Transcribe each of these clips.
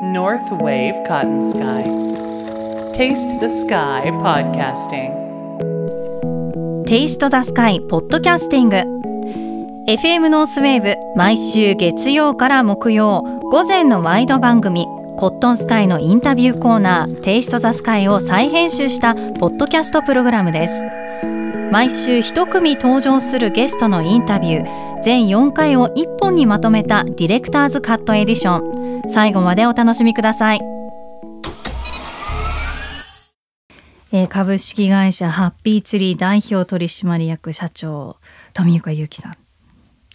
North Wave Cotton Sky. Taste the Sky Podcasting. Taste the Sky Podcasting FM ノースウェーブ毎週月曜から木曜午前のワイド番組コットンスカイのインタビューコーナー Taste the Sky を再編集したポッドキャストプログラムです毎週一組登場するゲストのインタビュー全4回を1本にまとめたディレクターズカットエディション最後までお楽しみください。えー株式会社ハッピーツリー代表取締役社長富岡祐樹さん。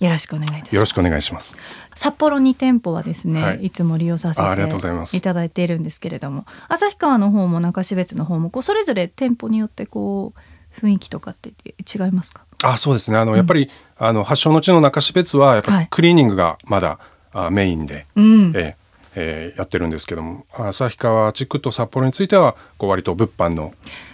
よろしくお願いいたします。よろしくお願いします。札幌に店舗はですね、はい。い、つも利用させていただいているんですけれども旭川の方も中標津の方もこうそれぞれ店舗によってこう雰囲気とかって違いますか？あ、そうですね。あの、やっぱりあの発祥の地の中標津はやっぱはい。りクリーニングがまだ、あメインで、うん。えええーやってるんですけども、旭川地区と札幌についてはこう割と物販の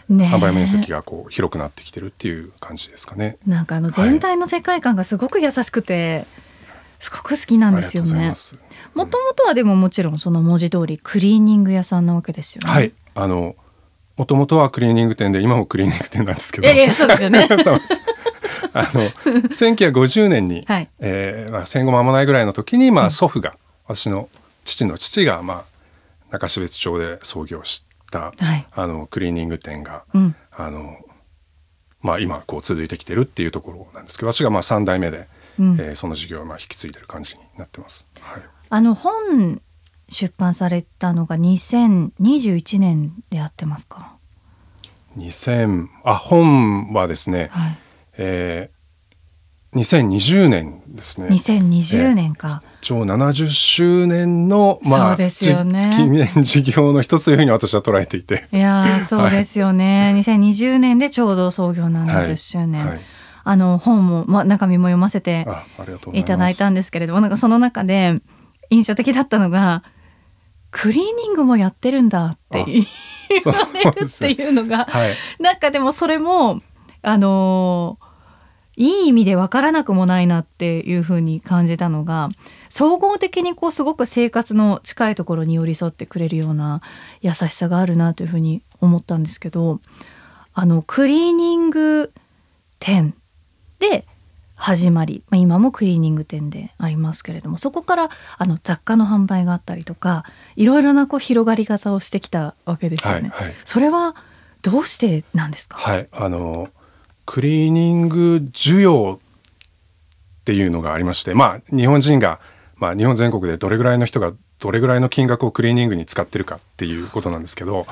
販売面積がこう広くなってきてるっていう感じですかね。なんかあの全体の世界観がすごく優しくて、すごく好きなんですよね。もともとはでももちろんその文字通りクリーニング屋さんなわけですよねはい。あのもともとはクリーニング店で今もクリーニング店なんですけど。いやいやそうですよね あの 1950年に、はいえーまあ、戦後間もないぐらいの時に、まあ、祖父が、私の父の父が、まあ、中標津町で創業した、はい。あのクリーニング店が、うん。あのまあ、今こう続いてきてるっていうところなんですけど私がまあ3代目で、うん。えーその事業をまあ引き継いでる感じになってます。はい。あの本出版されたのが2021年でやってますか？2000あ本はですね、はい。えー2020年ですね。2020年か、一応70周年の、まあ、そうですよね。じ 記念事業の一つというふうに私は捉えていて。いやーそうですよね、2020年でちょうど創業70周年、はい。はいあの本も、まあ、中身も読ませていただいたんですけれどもなんかその中で印象的だったのがクリーニングもやってるんだってあ 言われるっていうのがはい。なんかでもそれもあのーいい意味でわからなくもないなっていうふうに感じたのが総合的にこうすごく生活の近いところに寄り添ってくれるような優しさがあるなというふうに思ったんですけどあのクリーニング店で始まり、まあ、今もクリーニング店でありますけれどもそこからあの雑貨の販売があったりとかいろいろなこう広がり方をしてきたわけですよね。はいはいそれはどうしてなんですか、はい。あの、クリーニング需要っていうのがありまして、まあ、日本人が、まあ、日本全国でどれぐらいの人がどれぐらいの金額をクリーニングに使ってるかっていうことなんですけど、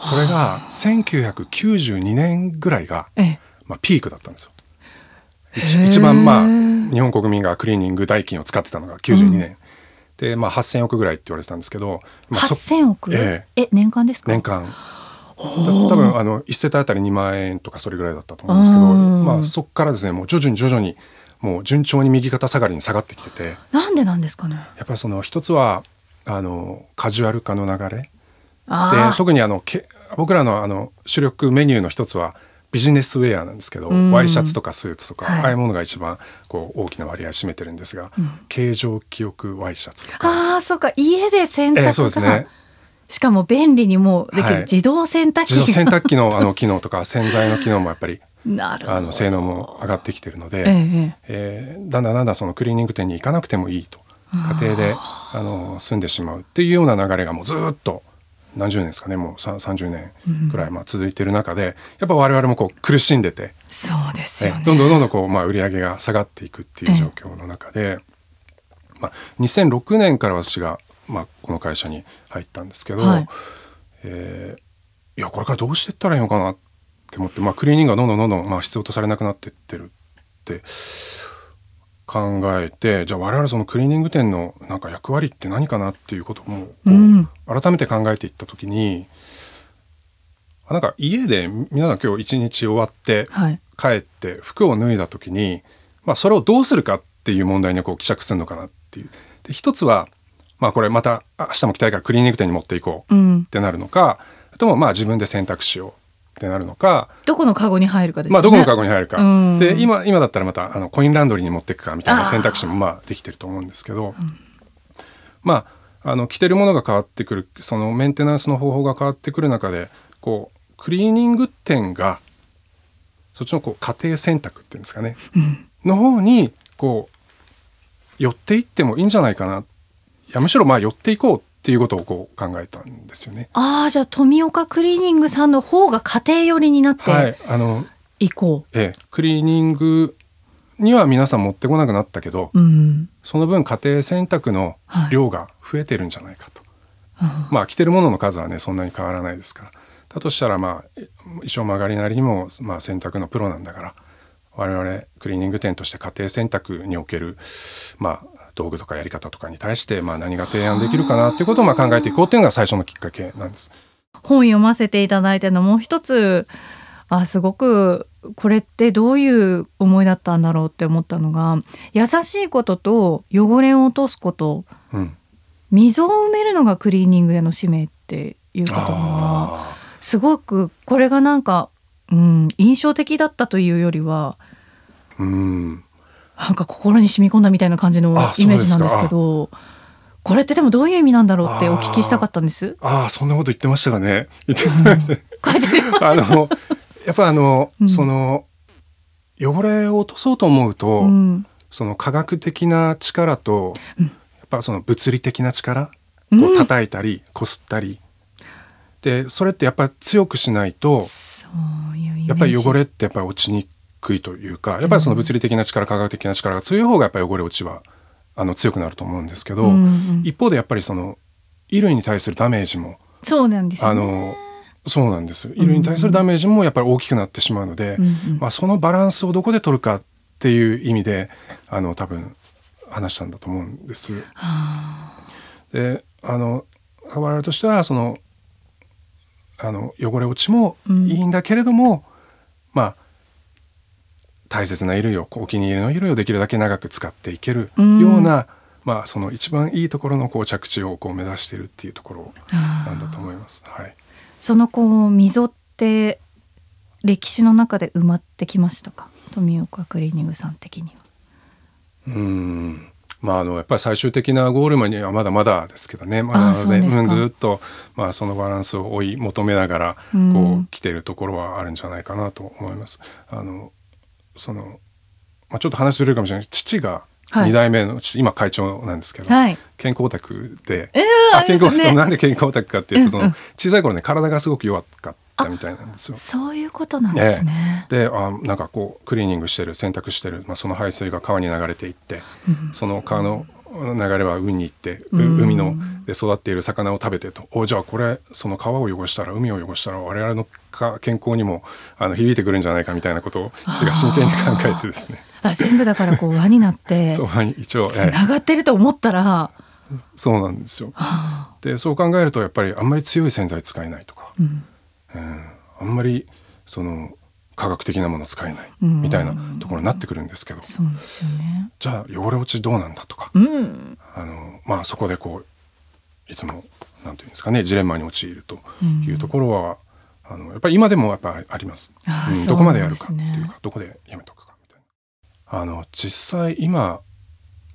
それが1992年ぐらいが、ええ。まあ、ピークだったんですよ。一番まあ日本国民がクリーニング代金を使ってたのが92年、でまあ8,000億ぐらいって言われてたんですけど、まあ、そ8000億、ええ。年間ですか？年間。た多分あの1世帯あたり2万円とかそれぐらいだったと思うんですけど、うん。まあ、そこからですねもう徐々に徐々にもう順調に右肩下がりに下がってきててなんでなんですかね。やっぱりその一つはあのカジュアル化の流れ。であ特にあのけ僕らのあの主力メニューの一つはビジネスウェアなんですけど、うん。ワイシャツとかスーツとか、はい。ああいうものが一番こう大きな割合占めてるんですが、形状記憶ワイシャツとか、あーそうか。家で洗濯が、ええそうですねしかも便利にもうできるはい。自動洗濯機自動洗濯機のあの機能とか洗剤の機能もやっぱりあの性能も上がってきてるので、えええーだんだんだんだんそのクリーニング店に行かなくてもいいと。家庭であの住んでしまうっていうような流れがもうずっと何十年ですかね。もうさ30年ぐらいまあ続いている中でやっぱ我々もこう苦しんでて、そうですね。どんどんどんどんこう、まあ、売り上げが下がっていくっていう状況の中で、まあ、2006年から私が、まあ、この会社に入ったんですけど、はい。えーいやこれからどうしていったらいいのかなって思って、まあ、クリーニングがどんどんどんどん、まあ、必要とされなくなっていってるって考えてじゃあ我々そのクリーニング店のなんか役割って何かなっていうことも改めて考えていった時にあなんか家で皆さん今日一日終わってはい。帰って服を脱いだ時に、まあ、それをどうするかっていう問題にこう希釈するのかなっていう。で一つは、まあ、これまたあ明日も来たいからクリーニング店に持っていこううん。ってなるのかあともまあ自分で選択しようってなるのか、どこのカゴに入るかですよね。まあ、どこのカゴに入るか、うん。で今今だったらまたあのコインランドリーに持っていくかみたいな選択肢もまあできてると思うんですけど、まああの着てるものが変わってくるそのメンテナンスの方法が変わってくる中でこうクリーニング店がそっちのこう家庭選択っていうんですかね、の方にこう寄っていってもいいんじゃないかないやむしろまあ寄っていこうっていうことをこう考えたんですよね。ああじゃあ富岡クリーニングさんの方が家庭寄りになっはいて、あのいこええ、クリーニングには皆さん持ってこなくなったけど、う。うん。その分家庭洗濯の量が増えてるんじゃないかと、まあ着てるものの数はねそんなに変わらないですからだとしたらまあえ一生曲がりなりにも、まあ、洗濯のプロなんだから我々クリーニング店として家庭洗濯におけるまあ道具とかやり方とかに対してまあ何が提案できるかなっていうことをまあ考えていこうっていうのが最初のきっかけなんです。本読ませていただいてのもう一つあすごくこれってどういう思いだったんだろうって思ったのが優しいことと汚れを落とすこと。うん、溝を埋めるのがクリーニングでの使命っていうことがあすごくこれがなんか、うん、印象的だったというよりはーうんなんか心に染み込んだみたいな感じのあイメージなんですけどこれってでもどういう意味なんだろうってお聞きしたかったんです？あーそんなこと言ってましたかね？言ってましたね書いてあります。あのやっぱあの、うん。その汚れを落とそうと思うと、うん。その科学的な力と、うん。やっぱその物理的な力うん。を叩いたりこすったり、でそれってやっぱり強くしないとそういうやっぱり汚れってやっぱり落ちにくいというかやっぱりその物理的な力科学的な力が強い方がやっぱり汚れ落ちはあの強くなると思うんですけど、うんうん。一方でやっぱりその衣類に対するダメージもそうなんですよね。あのそうなんです。衣類に対するダメージもやっぱり大きくなってしまうので、うんうん。まあ、そのバランスをどこで取るかっていう意味であの多分話したんだと思うんです。はであの我々としてはそのあの汚れ落ちもいいんだけれども、まあ大切な衣類をお気に入りの衣類をできるだけ長く使っていけるような、まあその一番いいところのこう着地をこう目指しているっていうところあなんだと思います。はい。そのこう溝って歴史の中で埋まってきましたか？富岡クリーニングさん的には。うーんまああのやっぱり最終的なゴールまでにはまだまだですけどね、まだあそうですかうんずっとまあそのバランスを追い求めながらうんこう来ているところはあるんじゃないかなと思います。あのそのまあちょっと話ずれるかもしれない父がはい2代目の父、今会長なんですけど、はい。健康オタクで、えー、あ健康ね。そうなんで健康オタクかっていうとその、小さい頃ね体がすごく弱かったみたいなんですよ。そういうことなんですね。であなんかこうクリーニングしてる洗濯してる、まあ、その排水が川に流れていって、うんその川の流れは海に行って、海ので育っている魚を食べてと。おじゃあこれその川を汚したら海を汚したら我々のか健康にもあの響いてくるんじゃないかみたいなことを父が真剣に考えてですね。あ全部だからこう 輪になってそう一応、つええ。ながってると思ったら、そうなんですよ。はあでそう考えるとやっぱりあんまり強い洗剤使えないとか、うん。うん、あんまりその科学的なもの使えないうんみたいなところになってくるんですけど、そうですよね。じゃあ汚れ落ちどうなんだとか、うん。あのまあそこでこういつもなんていうんですかねジレンマに陥るというところは、あのやっぱり今でもやっぱあります。どこまでやるかっていうかどこでやめとくかみたいな。あの実際今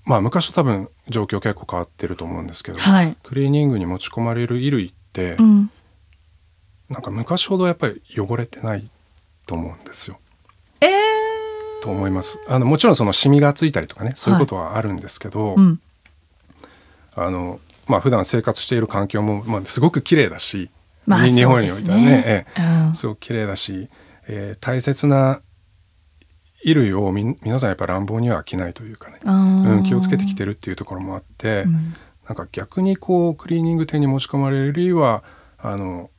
まあ昔と多分状況結構変わってると思うんですけど、はい。クリーニングに持ち込まれる衣類って、うん。なんか昔ほどやっぱり汚れてないと思うんですよ。ええと思います。あのもちろんそのシミがついたりとかねそういうことはあるんですけど、うん。あのまあ普段生活している環境も、まあ、すごく綺麗だし、まあに日本においてはねえうん。えすごく綺麗だし、えー大切な衣類をみ皆さんやっぱ乱暴には着ないというかね、うん、気をつけてきてるっていうところもあって、うん。なんか逆にこうクリーニング店に持ち込まれる衣類はあの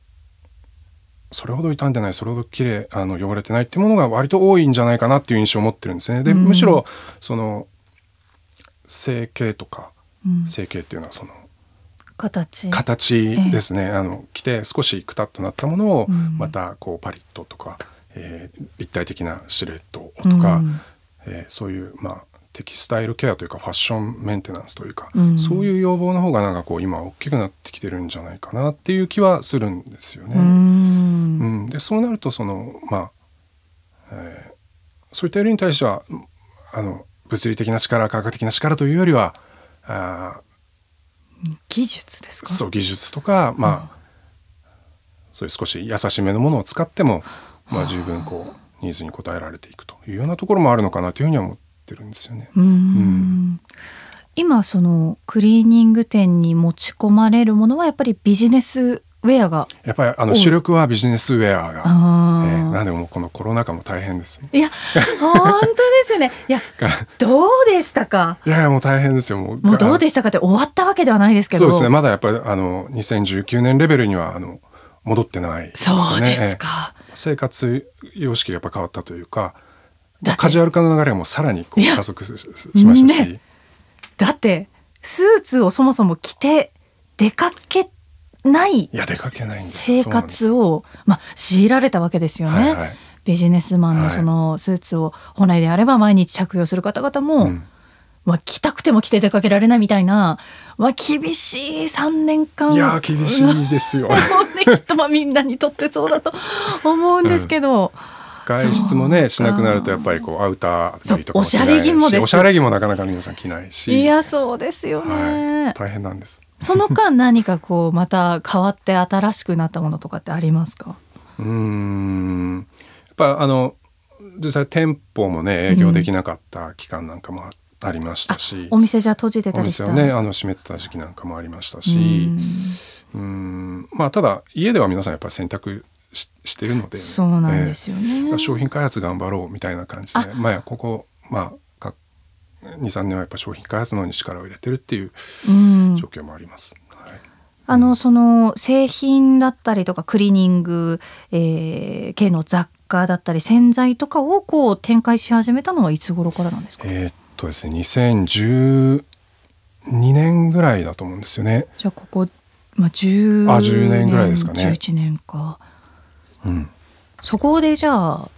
それほど傷んでないそれほど綺麗あの汚れてないっていうものが割と多いんじゃないかなっていう印象を持ってるんですね。でうん。むしろその整形とかうん。整形っていうのはその形。形ですね、あの着て少しくたっとなったものをうん。またこうパリッととか、えー立体的なシルエットとか、うん。えーそういうまあテキスタイルケアというかファッションメンテナンスというか、うん。そういう要望の方がなんかこう今大きくなってきてるんじゃないかなっていう気はするんですよね。ううんん。でそうなるとそのまあ、えーそういった衣類に対してはあの物理的な力科学的な力というよりはあー技術ですか？そう技術とかまあ、そういう少し優しめのものを使っても、まあ、十分こうニーズに応えられていくというようなところもあるのかなというふうには思ってるんですよね。うーんん今そのクリーニング店に持ち込まれるものはやっぱりビジネスウェアが。やっぱりあのお主力はビジネスウェアが、えーなんでもうこのコロナ禍も大変です。いや本当ですね。いやがどうでしたか？いやもう大変ですよもう。もうどうでしたかって終わったわけではないですけど。そうですね。まだやっぱりあの2019年レベルにはあの戻ってないですよね。そうですえか、ー生活様式がやっぱ変わったというか、カジュアル化の流れがもうさらにこう加速ししましたし、ね。だってスーツをそもそも着て出かけないいや出かけない生活をまあ強いられたわけですよね、はいはい。ビジネスマンのはい。そのスーツを本来であれば毎日着用する方々も、うん。まあ、着たくても着て出かけられないみたいな、まあ、厳しい3年間。いや厳しいですよ。きっとまあみんなにとってそうだと思うんですけど、外出もねしなくなるとやっぱりこうアウターそう類とかおしゃれ着もです。しおしゃれ着もなかなか皆さん着ないし。いやそうですよね、はい、大変なんですその間何かこうまた変わって新しくなったものとかってありますか？うーん。やっぱあの実際店舗もね営業できなかった期間なんかもあありましたし、お店じゃ閉じておたりした？店をねあの閉めてた時期なんかもありましたし。うーん。まあただ家では皆さんやっぱり選択ししてるので、そうなんですよね、ええ。商品開発頑張ろうみたいな感じで。まあここまあか23年はやっぱ商品開発の方に力を入れてるっていううん。状況もあります。はい。あのその製品だったりとかクリーニング、えー系の雑貨だったり洗剤とかをこう展開し始めたのはいつ頃からなんですか、えーっとですね2012年ぐらいだと思うんですよね。じゃあここ、まあ、10あ10年ぐらいですかね。11年か。うん、そこでじゃあ、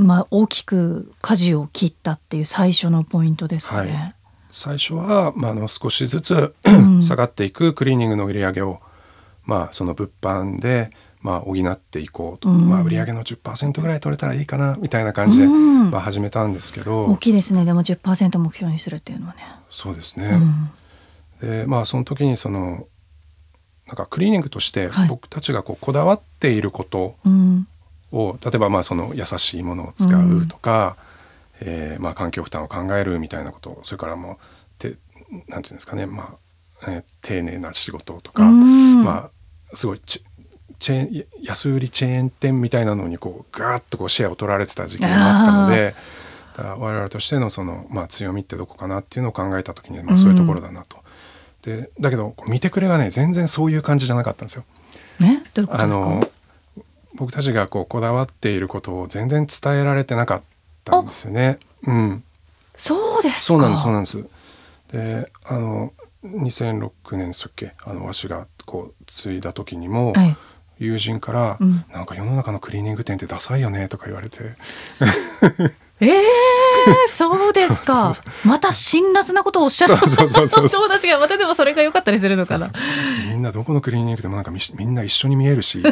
まあ、大きく舵を切ったっていう最初のポイントですかね。はい。最初は、まあ、あの少しずつん。下がっていくクリーニングの売り上げを、まあ、その物販で、まあ、補っていこうと、うん。まあ、売り上げの10%ぐらい取れたらいいかなみたいな感じで、うん。まあ、始めたんですけど、大きいですね。でも10%目標にするっていうのはね。そうですね。うん。でまあその時にそのなんかクリーニングとしてはい。僕たちがこうこだわっていることうんを、例えばまあその優しいものを使うとか、えーまあ環境負担を考えるみたいなことそれからもうてなんていうんですかねまあ、えー丁寧な仕事とか、うんまあすごいチチェーン安売りチェーン店みたいなのにこうガーッとこうシェアを取られてた時期があったので。我々としてのその、まあ、強みってどこかなっていうのを考えた時に、まあ、そういうところだなと。でだけど見てくれがね全然そういう感じじゃなかったんですよ。ねどういうことですか？あの僕たちがこうこだわっていることを全然伝えられてなかったんですよね。うん、そうですか。そうなんですそうなんです。であの2006年でしたっけあのわしがこう継いだ時にも、はい。友人から、うん。なんか世の中のクリーニング店ってダサいよね」とか言われて。ええそうですか。そうまた辛辣なことをおっしゃる。そうそうそうそう 友達がまたでもそれが良かったりするのかな。みんなどこのクリーニングでもなんかみしみんな一緒に見えるし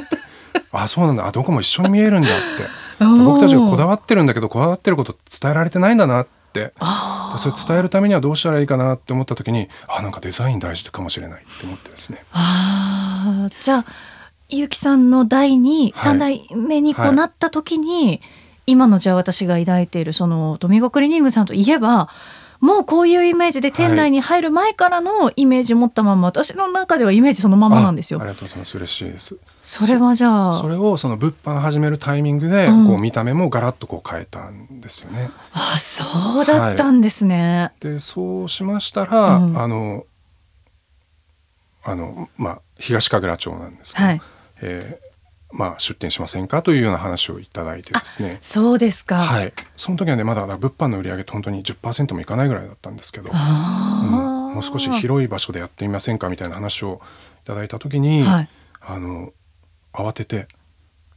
あそうなんだ。あどこも一緒に見えるんだって。僕たちがこだわってるんだけどこだわってること伝えられてないんだなって。それ伝えるためにはどうしたらいいかなって思った時にあなんかデザイン大事かもしれないって思ってですね。あー。じゃあゆうきさんの代にはい。3代目にこはいうなった時に、今のじゃあ私が抱いているそのドミゴクリーニングさんといえばもうこういうイメージで店内に入る前からのイメージ持ったまま、私の中ではイメージそのままなんですよ。ああり。がとうございます。嬉しいですそれはじゃあそれをその物販始めるタイミングで、うん。こう見た目もガラッとこう変えたんですよね。あそうだったんですね。でそうしましたら、うん。あのあのまあ東神楽町なんですけど、はい、えーまあ、出店しませんかというような話をいただいてですね。そうですか。はい。その時はねまだ物販の売り上げって本当に10%もいかないぐらいだったんですけど、あうん。ーもう少し広い場所でやってみませんかみたいな話をいただいた時に、はい。あの慌てて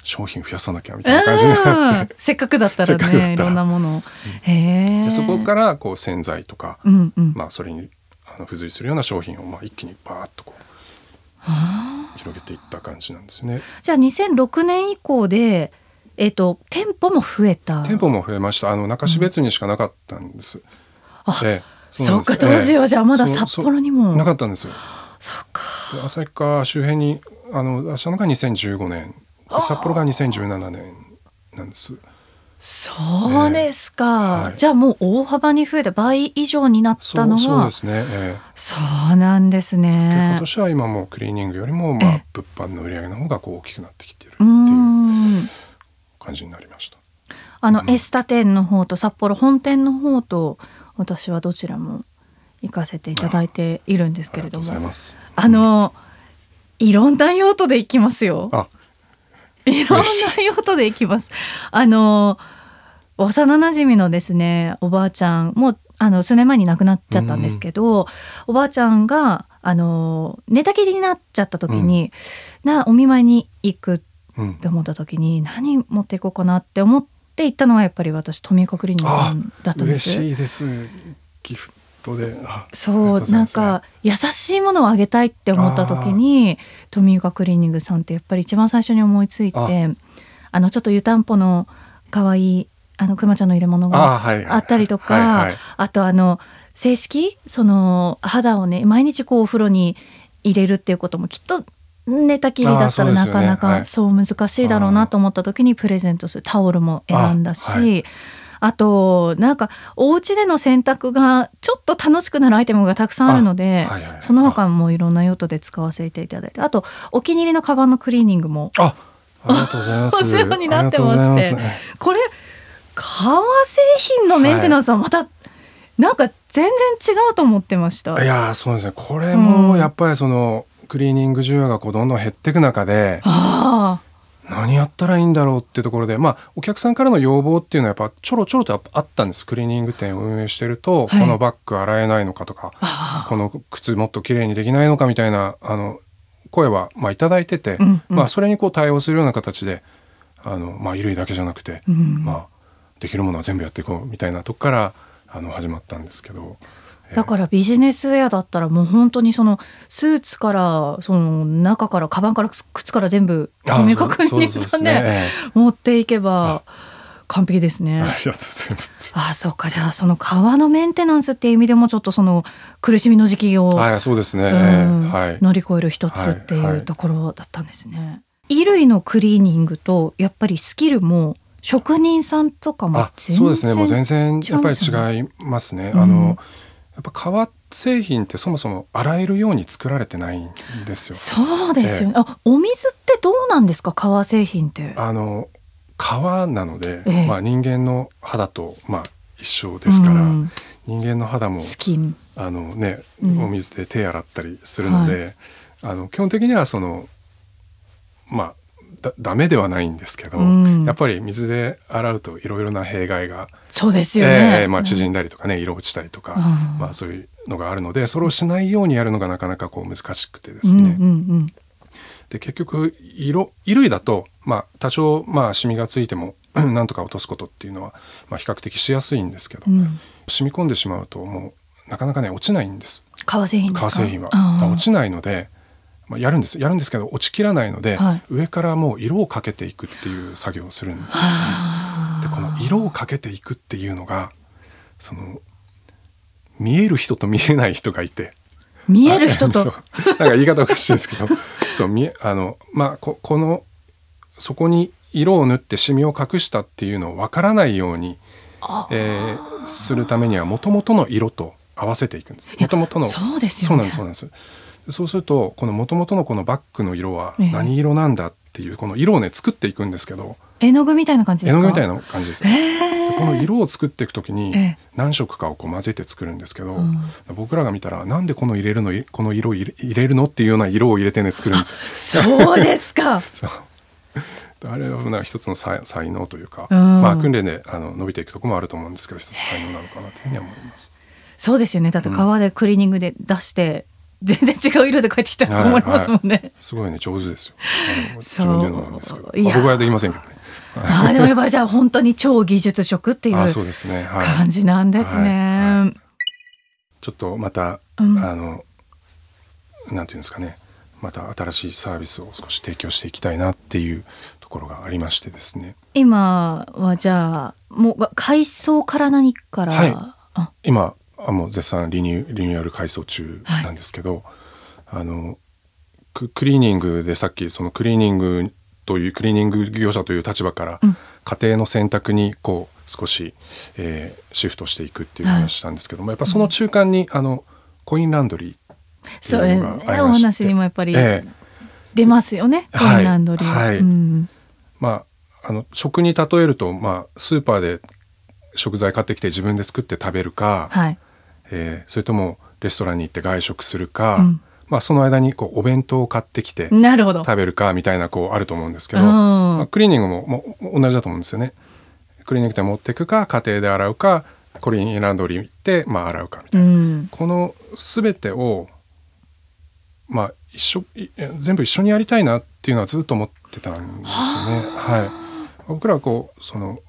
商品増やさなきゃみたいな感じになってうんせっかくだったらねいろんなものを。へえ。でそこからこう洗剤とか、うんうん。まあ、それにあの付随するような商品をまあ一気にバーッとこう広げていった感じなんですね。じゃあ2006年以降で、えっと店舗も増えた。店舗も増えましたあの中標津にしかなかったんです。あでそうか当時はじゃあまだ札幌にもなかったんですよ。そうかで旭川周辺にあの出したのが2015年。で札幌が2017年なんです。そうですか、はい。じゃあもう大幅に増えて倍以上になったのが。そうですね。えそうなんですね。今年は今もうクリーニングよりもまあええ。物販の売り上げの方がこう大きくなってきてるってういうん。感じになりました。あの、うん。エスタ店の方と札幌本店の方と私はどちらも行かせていただいているんですけれども。ございます。あのいろんな用途で行きますよ。あ。いろんな用途で行きます。あの幼馴染のですねおばあちゃんもうあの数年前に亡くなっちゃったんですけど、おばあちゃんがあの寝たきりになっちゃった時に、なお見舞いに行くっうん。て思った時に何持っていこうかなって思って行ったのはやっぱり私富岡クリニックさんだったんで嬉す。しいです。ギフトで。そうなんか優しいものをあげたいって思った時に富岡クリーニングさんってやっぱり一番最初に思いついてあ。のちょっと湯たんぽの可愛いあのくまちゃんの入れ物があったりとか、あとあの正式その肌をね毎日こうお風呂に入れるっていうこともきっと寝たきりだったらなかなかはい。そう難しいだろうなと思った時にプレゼントする。タオルも選んだしあはいあとなんかお家での洗濯がちょっと楽しくなるアイテムがたくさんあるので、はいはいはい。その他もいろんな用途で使わせていただいてあ。とお気に入りのカバンのクリーニングも。あありがとうございます。お世話になってましてこれ革製品のメンテナンスはまた、なんか全然違うと思ってました。いやーそうですね。これうん。もやっぱりその、クリーニング需要がこうどんどん減っていく中であ何やったらいいんだろうっていうところでまあお客さんからの要望っていうのはやっぱちょろちょろとあったんです。クリーニング店を運営してると、はい。このバッグ洗えないのかとかあこの靴もっと綺麗にできないのかみたいなあの声はまあいただいてて、うんうん。まあ、それにこう対応するような形であの、まあ、衣類だけじゃなくて、うん。まあ、できるものは全部やっていこうみたいなとこからあの始まったんですけど。えーだからビジネスウェアだったらもう本当にそのスーツからその中からカバンから靴から全部あ富岡クリーニンそうグさんでそうですねえ持っていけば完璧ですね。えありがとうございます。ああそうかじゃあその革のメンテナンスっていう意味でもちょっとその苦しみの時期を、はい、そうですね。はい。乗り越える一つってはいはいいうところだったんですね。衣類のクリーニングとやっぱりスキルも職人さんとかもあ、全然そうですね。もう全然やっぱり違いますね。うんあのやっぱ革製品ってそもそも洗えるように作られてないんですよ。そうですよね、あお水ってどうなんですか？革製品って。あの革なので、ええ。まあ人間の肌とまあ一緒ですから、うん。人間の肌もスキン。あのね、うん。お水で手洗ったりするので、あの基本的にはそのまあだダメではないんですけど、うん。やっぱり水で洗うといろいろな弊害が、そうですよね、ええまあ、縮んだりとかね色落ちたりとか、うん。まあ、そういうのがあるのでそれをしないようにやるのがなかなかこう難しくてですね。うんうんで結局色衣類だと、まあ、多少まあシミがついても なんとか落とすことっていうのは、まあ、比較的しやすいんですけど、うん。うん染み込んでしまうともうなかなかね落ちないんです。革製品革製品は。落ちないので、まあ、やるんですやるんですけど落ちきらないので、はい上からもう色をかけていくっていう作業をするんですよね。でこの色をかけていくっていうのがその見える人と見えない人がいて。見える人と？なんか言い方おかしいですけど そう見えあのまあここのそこに色を塗ってシミを隠したっていうのを分からないように、あえーするためにはもともとの色と合わせていくんです。もともとのそうですよねそうなんですそうなんです。そうするとこのもともとのこのバッグの色はええ。何色なんだっていうこの色をね作っていくんですけど絵の具みたいな感じですか？絵の具みたいな感じです。えでこの色を作っていくときにええ。何色かをこう混ぜて作るんですけど、うん。僕らが見たらなんでこの入れるのこの色を入れ入れるのっていうような色を入れてね作るんですよ。そうですか。そう。あれはなんか一つの才才能というか、うん。まあ訓練であの伸びていくところもあると思うんですけど一つ才能なのかなというふうには思います。そうですよね。だって革でクリーニングで出して、全然違う色で帰ってきたとはい思いますもんね、すごいね上手ですよ。自分で言うのなんですけど、僕はできませんけどね。ああでもやっぱりじゃあ本当に超技術職っていう。感じなんですね、はいちょっとまた、うん。あのなんていうんですかね。また新しいサービスを少し提供していきたいなっていうところがありましてですね。今はじゃあもう改装から何から、はい。あ。今あもう絶賛リニューリニューアル改装中なんですけど、あのククリーニングでさっきそのクリーニングというクリーニング業者という立場からうん。家庭の選択にこう少し、えーシフトしていくっていう話したんですけども、やっぱその中間にあのコインランドリーそういうのがありおまして。話にもやっぱりええ。出ますよね、はい。コインランドリー。は。はい。うん。まあ、あの食に例えると、まあ、スーパーで食材買ってきて自分で作って食べるか、はい。えーそれともレストランに行って外食するか、うんまあ、その間にこうお弁当を買ってきて。食べるかみたいなこうあると思うんですけど、うんまあ、クリーニングももう同じだと思うんですよね。クリーニング店持っていくか家庭で洗うかコリンランドリー行って、まあ、洗うかみたういな、ん。この全てを、まあ、一緒い全部一緒にやりたいなっていうのはずっと思ってたんですよね。はい、僕らはこうその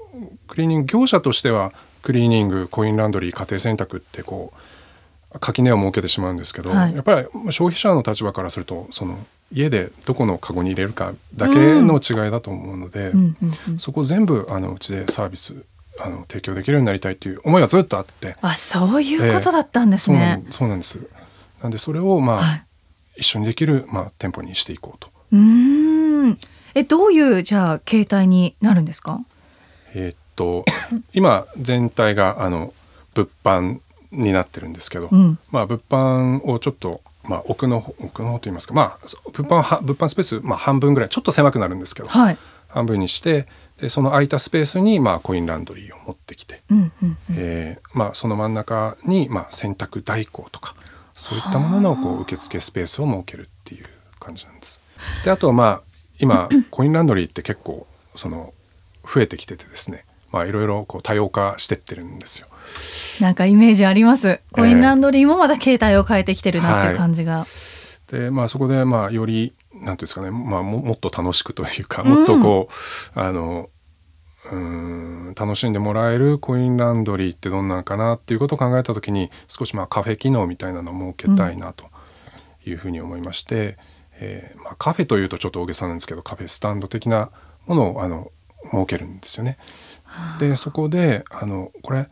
クリーニング業者としてはクリーニングコインランドリー家庭洗濯ってこう垣根を設けてしまうんですけど、はいやっぱり消費者の立場からするとその家でどこのカゴに入れるかだけの違いだと思うので、そこ全部あのうちでサービスあの提供できるようになりたいっていう思いがずっとあって。あ、そういうことだったんですねん。そうなんです。なんでそれをまあ、はい一緒にできるまあ店舗にしていこうと。うーん。え、どういうじゃあ形態になるんですか？えーっと 今全体があの物販になってるんですけど、うん。まあ物販をちょっとまあ奥の方奥の方と言いますか、まあ物販は物販スペースまあ半分ぐらいちょっと狭くなるんですけど、はい。半分にしてでその空いたスペースにまあコインランドリーを持ってきて、うんうんうん。えーまあ、その真ん中に、まあ、洗濯代行とかそういったもののこう受付スペースを設けるっていう感じなんです。であとはまあ今 コインランドリーって結構その増えてきててですねまあいろいろこう多様化してってるんですよ。なんかイメージあります。コインランドリーもまだ形態を変えてきてるなっていう感じが。でまあそこでまあよりなんていうんですかね、まあ、ももっと楽しくというかもっとこう、あのうーん楽しんでもらえるコインランドリーってどんなんかなっていうことを考えた時に少しまあカフェ機能みたいなのを設けたいなというふうに思いまして、えーまあ、カフェというとちょっと大げさなんですけどカフェスタンド的なものをあの設けるんですよね。でそこであのこれ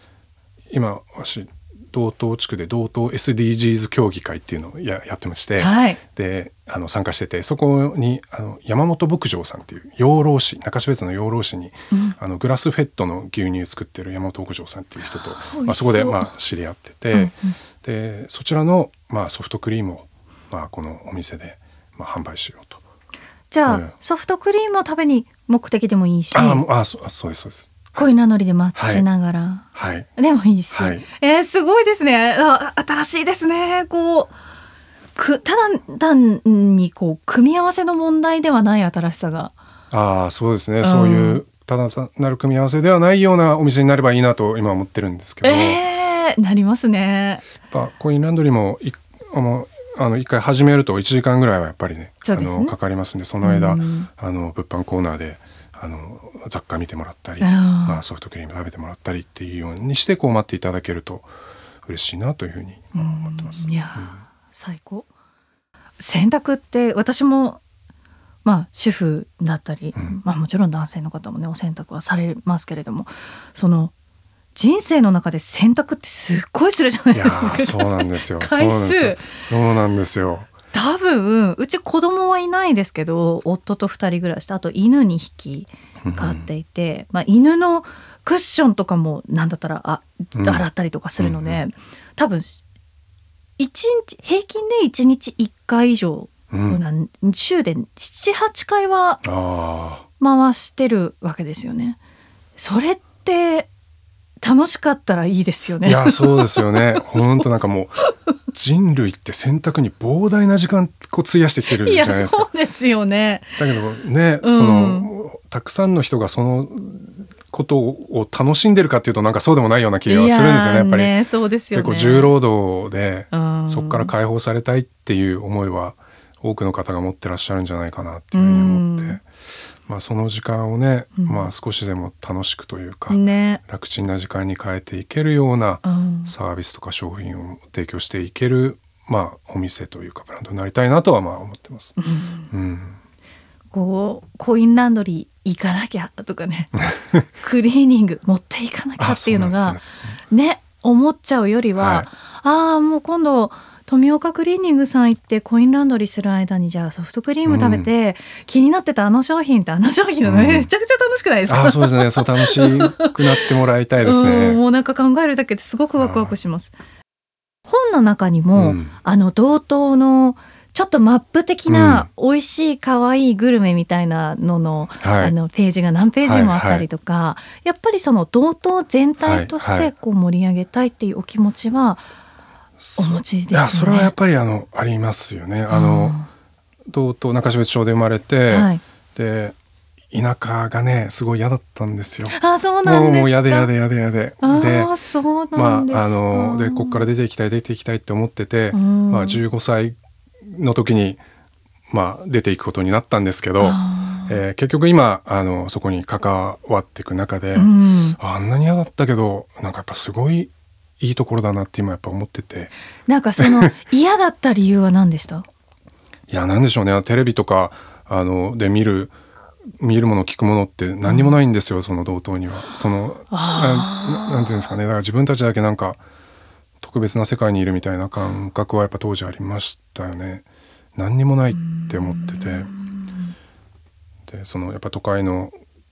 今私道東地区で道東 SDGs 協議会っていうのをややってまして、はい。であの参加しててそこにあの山本牧場さんっていう養老市中標津の養老市に、うんあのグラスフェッドの牛乳作ってる山本牧場さんっていう人と、まあ、そこで、まあ、知り合ってて、うんうんでそちらの、まあ、ソフトクリームを、まあ、このお店で、まあ、販売しようと。じゃあ、うんソフトクリームを食べに目的でもいいし、ああそうですそうです。コインランドリーで待ちながら、はい。でもいいし、はい。えーすごいですね。あ新しいですね。こうくただ単にこう組み合わせの問題ではない新しさが。ああそうですね、うんそういうただ単なる組み合わせではないようなお店になればいいなと今思ってるんですけど、やっえー、なりますね。ぱコインランドリーもいあのあの一回始めると1時間ぐらいはやっぱりねね。あのかかりますんでその間、うん。あの物販コーナーであの雑貨見てもらったり、まあ、ソフトクリーム食べてもらったりっていうようにしてこう待っていただけると嬉しいなというふうにまあ思ってます。いやー、最高洗濯って私もまあ主婦だったり、うんまあもちろん男性の方もねお洗濯はされますけれどもその人生の中で洗濯ってすっごいするじゃないですか。ーそうなんですよ。回数そうなんですよ。多分うち子供はいないですけど夫と2人暮らしとあと犬2匹飼っていて、まあ、犬のクッションとかもなんだったらあうん。洗ったりとかするので、うん多分一日平均で1日1回以上、週で78回はあ回してるわけですよね。それって楽しかったらいいですよあ、ね。いやそうですよね。本当なんかもう人類って選択に膨大な時間こう費やしてきてるじゃないですか。そうですよね。だけどね、うんそのたくさんの人がそのことを楽しんでるかっていうとなんかそうでもないような気がするんですよねやっぱり。ねそうですよね。結構重労働でうんそこから解放されたいっていう思いは多くの方が持ってらっしゃるんじゃないかなっていうふうに思って、うんまあ、その時間をね、うん。まあ、少しでも楽しくというか、ね。楽ちんな時間に変えていけるようなうん。サービスとか商品を提供していける、まあ、お店というかブランドになりたいなとはまあ思ってます。うん。こうコインランドリー行かなきゃとかね。クリーニング持っていかなきゃっていうのがね。ね思っちゃうよりは、はい。ああもう今度富岡クリーニングさん行ってコインランドリーする間にじゃあソフトクリーム食べて、気になってたあの商品ってあの商品のうん。めちゃくちゃ楽しくないですか、ああそうですね。そう楽しくなってもらいたいですうんね。もうなんか考えるだけですごくワクワクします。本の中にも、うん。あの同等のちょっとマップ的な美味しい可愛いグルメみたいなのの,、はい。あのページが何ページもあったりとか、やっぱりその同等全体としはい。はい。てこう盛り上げたいっていうお気持ちはお持ちですよね。いやそれはやっぱりあのありますよね。あの道東中標津町で生まれうて、んはい、で田舎がねすごい嫌だったんですよ。あそうなんですか。もうもうやでやでやでやで。あでーそうなまんですか。ああのでここから出ていきたい出ていきたいって思ってて、うんまあ15歳の時にまあ出ていくことになったんですけど、えー結局今あのそこに関わっていく中で、うん、あんなに嫌だったけどなんかやっぱすごいいいところだなって今やっぱ思ってて。なんかその 嫌だった理由は何でした？いやなんでしょうねテレビとかあので見る見るもの聞くものって何にもないんですよ、その同等には。そのなんていうんですかねだから自分たちだけなんか特別な世界にいるみたいな感覚はやっぱ当時ありましたよね。何にもないって思っててでそのやっぱ都会の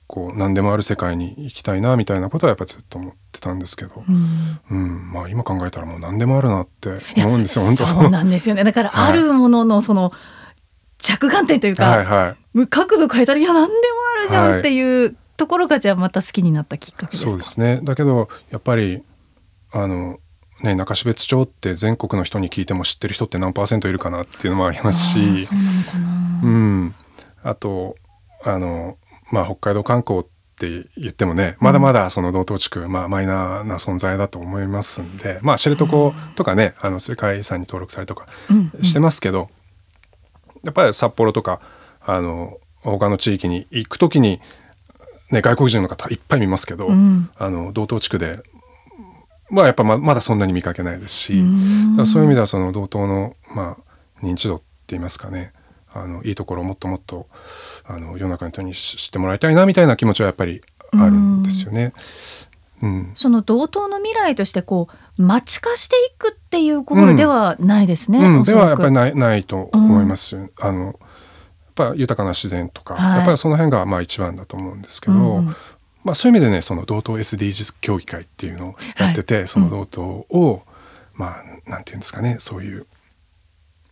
こう何でもある世界に行きたいなみたいなことはやっぱずっと思ってたんですけど、うん。うん、まあ今考えたらもう何でもあるなって思うんですよ本当。そうなんですよね。だからはい。あるもののその着眼点というか、はいはい。角度変えたらいや何でもあるじゃんっていうところがじゃあまた好きになったきっかけですか？そうですね。だけどやっぱりあのね中標津町って全国の人に聞いても知ってる人って何パーセントいるかなっていうのもありますし。そうなのかな、うん、あとあの、まあ、北海道観光って言ってもねまだまだその道東地区、まあ、マイナーな存在だと思いますんで、まあ、知床とかねあの世界遺産に登録されとかうんうん。してますけど、やっぱり札幌とかあの他の地域に行く時に、ね、外国人の方いっぱい見ますけど、うん。あの道東地区でまあやっぱままだそんなに見かけないですし、そういう意味ではその道東の、まあ、認知度って言いますかねあのいいところをもっともっとあの世の中の人に知知ってもらいたいなみたいな気持ちはやっぱりあるんですよね。うん。その同等の未来としてこう街化していくっていうゴールではないですね、うん、でおそらく。はやっぱりないないと思います。よ、あのやっぱ豊かな自然とか、はい。やっぱりその辺がまあ一番だと思うんですけど、うんうん。まあ、そういう意味でねその道東 SDGs 協議会っていうのをやってて、その道東を、まあなんていうんですかねそういう。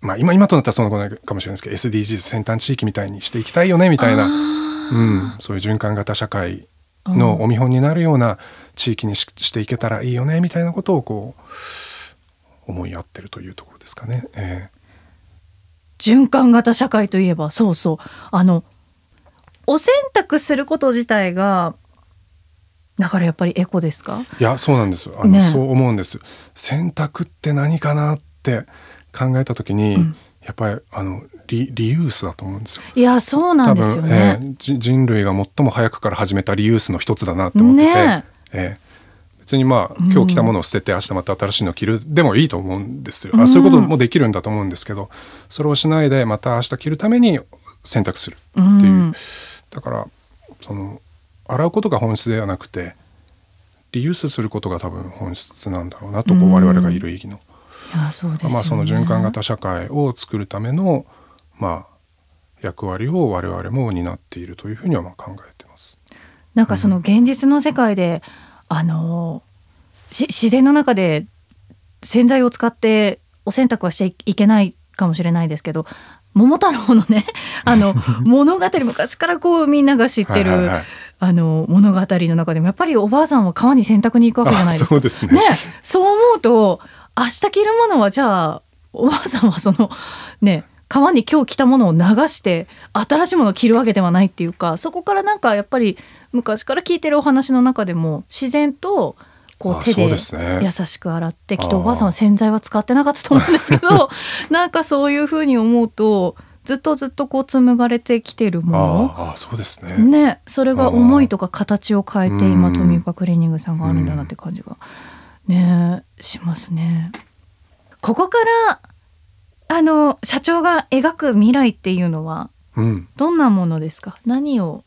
まあ今今となったらそのことかもしれないですけど SDGs 先端地域みたいにしていきたいよねみたいな、うん、そういう循環型社会のお見本になるような地域にししていけたらいいよねみたいなことをこう思い合ってるというところですかね。え循環型社会といえばそうそう。あのお洗濯すること自体がだからやっぱりエコですか？えいやそうなんです。あの、ねそう思うんです。選択って何かなって考えた時に、うん。やっぱりあのリリユースだと思うんですよ。いやそうなんですよね。ええじ人類が最も早くから始めたリユースの一つだなって思ってて、ねえ。え別にまあうん。今日着たものを捨てて明日また新しいのを着るでもいいと思うんですよ、うんあそういうこともできるんだと思うんですけどそれをしないでまた明日着るために選択するっていう、うん。だからその洗うことが本質ではなくてリユースすることが多分本質なんだろうなとこう我々がいる意義の、そね。まあ、その循環型社会を作るためのまあ役割を我々も担っているというふうにはまあ考えてます。なんかその現実の世界で、あのし自然の中で洗剤を使ってお洗濯はしちゃいけないかもしれないですけど桃太郎のね あの物語昔からこうみんなが知ってる、はいはいはいあの物語の中でもやっぱりおばあさんは川に洗濯に行くわけじゃないですか。あそうですねねそう思うと明日着るものはじゃあおばあさんはそのね川に今日着たものを流して新しいものを着るわけではないっていうかそこからなんかやっぱり昔から聞いてるお話の中でも自然とこう手で優しく洗ってきっとおばあさんは洗剤は使ってなかったと思うんですけど なんかそういうふうに思うとずっとずっとこう紡がれてきてるもの。ああそうですね。ね、それが思いとか形を変えて今うん。富岡クリーニングさんがあるんだなって感じがねしますね。ここからあの社長が描く未来っていうのはうんどんなものですか？何を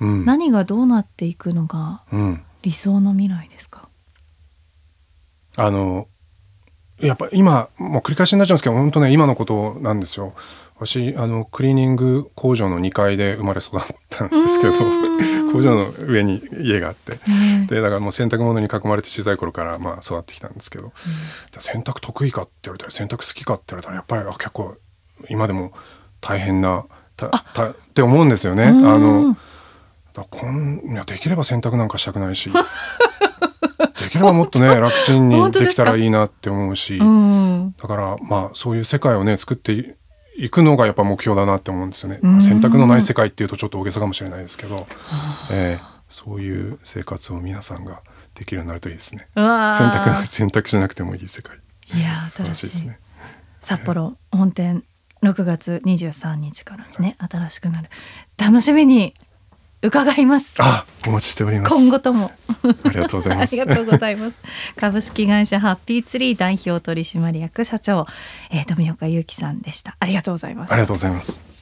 うん何がどうなっていくのがうん。理想の未来ですか？あのやっぱ今もう繰り返しになっちゃうんですけど本当ね今のことなんですよ。私あのクリーニング工場の2階で生まれ育ったんですけどうん。工場の上に家があって。ねでだからもう洗濯物に囲まれて小さい頃からまあ育ってきたんですけど、じゃあ洗濯得意かって言われたら洗濯好きかって言われたらやっぱりあ結構今でも大変なたたって思うんですよね。あうん。のだこんいやできれば洗濯なんかしたくないし できればもっとね楽ちんにできたらいいなって思うし、うん。だからまあそういう世界をね作っていいくのがやっぱ目標だなって思うんですよね。選択のない世界っていうとちょっと大げさかもしれないですけど、えーそういう生活を皆さんができるようになるといいですね。選択 選択しなくてもいい世界。いやー素晴らしい新しいですね。札幌本店6月23日からね新しくなる楽しみに伺いますあ、お待ちしております。今後ともありがとうございあます。りがとうございます 株式会社ハッピーツリー代表取締役社長、えー、富岡祐樹さんでしたありがとうございますありがとうございます。